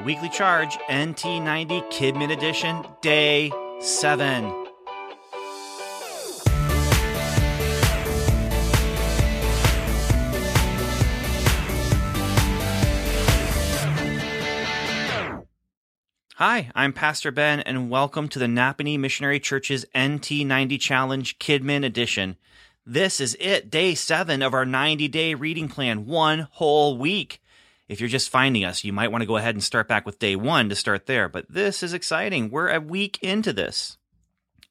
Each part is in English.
The Weekly Charge, NT90 Kidmin Edition, Day 7. Hi, I'm Pastor Ben, and welcome to the Nappanee Missionary Church's NT90 Challenge Kidmin Edition. This is it, day seven of our 90 day reading plan, one whole week. If you're just finding us, you might want to go ahead and start back with day one to start there, but this is exciting. We're a week into this.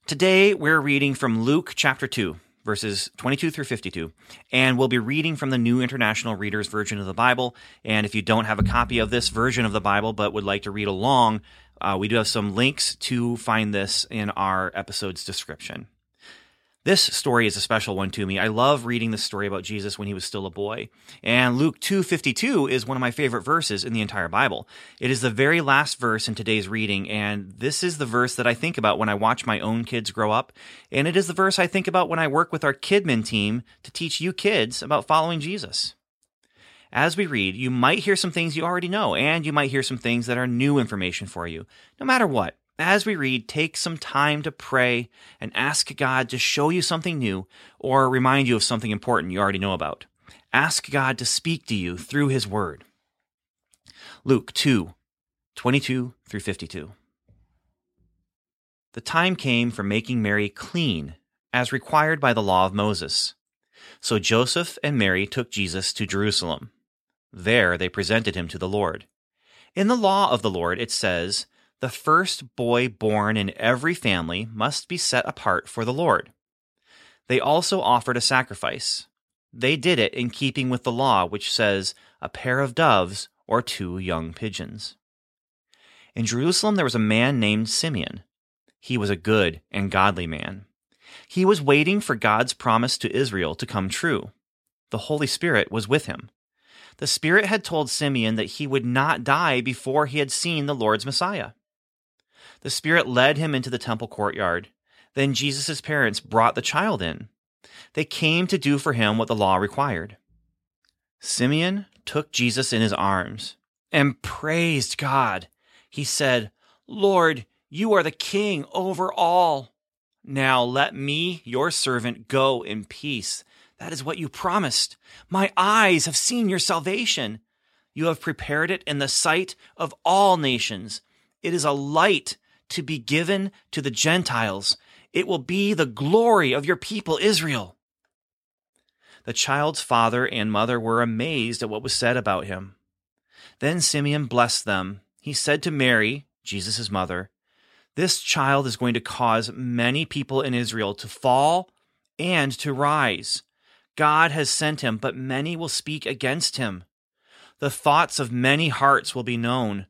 Today, we're reading from Luke chapter 2, verses 22 through 52, and we'll be reading from the New International Reader's Version of the Bible. And if you don't have a copy of this version of the Bible but would like to read along, uh, we do have some links to find this in our episode's description. This story is a special one to me. I love reading the story about Jesus when he was still a boy. And Luke 2:52 is one of my favorite verses in the entire Bible. It is the very last verse in today's reading and this is the verse that I think about when I watch my own kids grow up, and it is the verse I think about when I work with our Kidmin team to teach you kids about following Jesus. As we read, you might hear some things you already know, and you might hear some things that are new information for you. No matter what, as we read, take some time to pray and ask God to show you something new or remind you of something important you already know about. Ask God to speak to you through His Word. Luke 2 22 through 52. The time came for making Mary clean, as required by the law of Moses. So Joseph and Mary took Jesus to Jerusalem. There they presented him to the Lord. In the law of the Lord it says, the first boy born in every family must be set apart for the Lord. They also offered a sacrifice. They did it in keeping with the law, which says a pair of doves or two young pigeons. In Jerusalem, there was a man named Simeon. He was a good and godly man. He was waiting for God's promise to Israel to come true. The Holy Spirit was with him. The Spirit had told Simeon that he would not die before he had seen the Lord's Messiah. The Spirit led him into the temple courtyard. Then Jesus' parents brought the child in. They came to do for him what the law required. Simeon took Jesus in his arms and praised God. He said, Lord, you are the king over all. Now let me, your servant, go in peace. That is what you promised. My eyes have seen your salvation. You have prepared it in the sight of all nations. It is a light to be given to the Gentiles. It will be the glory of your people, Israel. The child's father and mother were amazed at what was said about him. Then Simeon blessed them. He said to Mary, Jesus' mother, This child is going to cause many people in Israel to fall and to rise. God has sent him, but many will speak against him. The thoughts of many hearts will be known.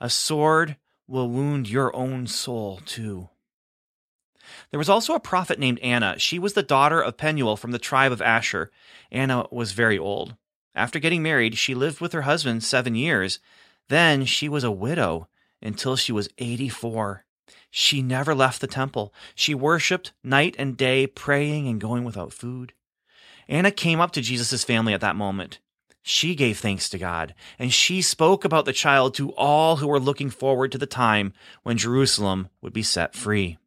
A sword will wound your own soul too. There was also a prophet named Anna. She was the daughter of Penuel from the tribe of Asher. Anna was very old. After getting married, she lived with her husband seven years. Then she was a widow until she was 84. She never left the temple. She worshiped night and day, praying and going without food. Anna came up to Jesus' family at that moment. She gave thanks to God, and she spoke about the child to all who were looking forward to the time when Jerusalem would be set free.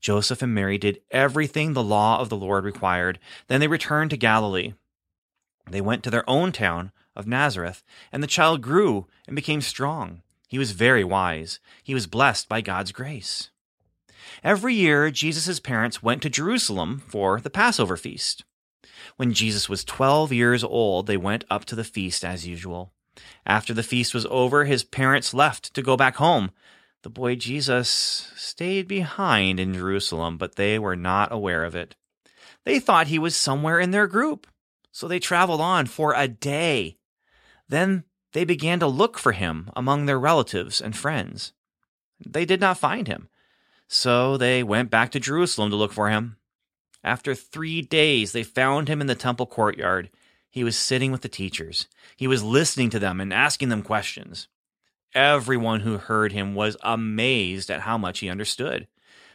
Joseph and Mary did everything the law of the Lord required. Then they returned to Galilee. They went to their own town of Nazareth, and the child grew and became strong. He was very wise. He was blessed by God's grace. Every year, Jesus' parents went to Jerusalem for the Passover feast. When Jesus was 12 years old, they went up to the feast as usual. After the feast was over, his parents left to go back home. The boy Jesus stayed behind in Jerusalem, but they were not aware of it. They thought he was somewhere in their group, so they traveled on for a day. Then they began to look for him among their relatives and friends. They did not find him, so they went back to Jerusalem to look for him. After three days, they found him in the temple courtyard. He was sitting with the teachers. He was listening to them and asking them questions. Everyone who heard him was amazed at how much he understood.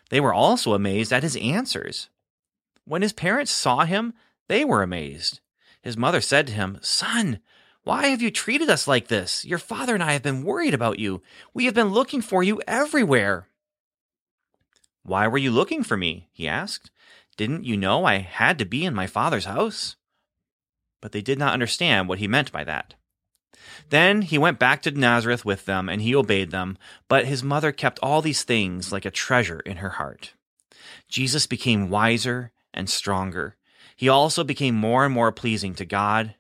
They were also amazed at his answers. When his parents saw him, they were amazed. His mother said to him, Son, Why have you treated us like this? Your father and I have been worried about you. We have been looking for you everywhere. Why were you looking for me? he asked. Didn't you know I had to be in my father's house? But they did not understand what he meant by that. Then he went back to Nazareth with them, and he obeyed them. But his mother kept all these things like a treasure in her heart. Jesus became wiser and stronger. He also became more and more pleasing to God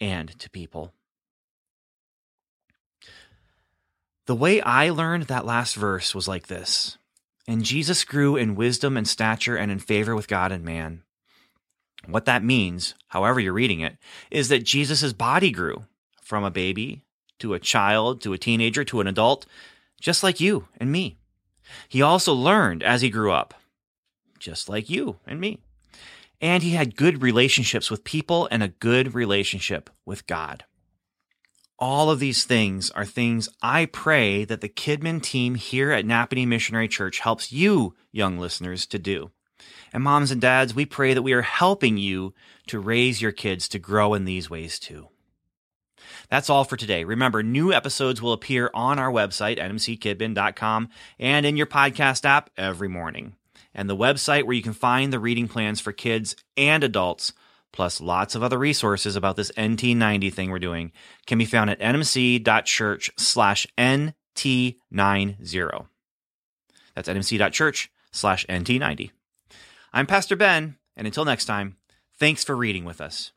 and to people. The way I learned that last verse was like this And Jesus grew in wisdom and stature and in favor with God and man. What that means, however you're reading it, is that Jesus' body grew from a baby to a child to a teenager to an adult, just like you and me. He also learned as he grew up, just like you and me and he had good relationships with people and a good relationship with God. All of these things are things I pray that the Kidmin team here at Nappanee Missionary Church helps you, young listeners, to do. And moms and dads, we pray that we are helping you to raise your kids to grow in these ways too. That's all for today. Remember, new episodes will appear on our website, nmckidmin.com, and in your podcast app every morning and the website where you can find the reading plans for kids and adults, plus lots of other resources about this NT90 thing we're doing, can be found at nmc.church slash NT90. That's nmc.church slash NT90. I'm Pastor Ben, and until next time, thanks for reading with us.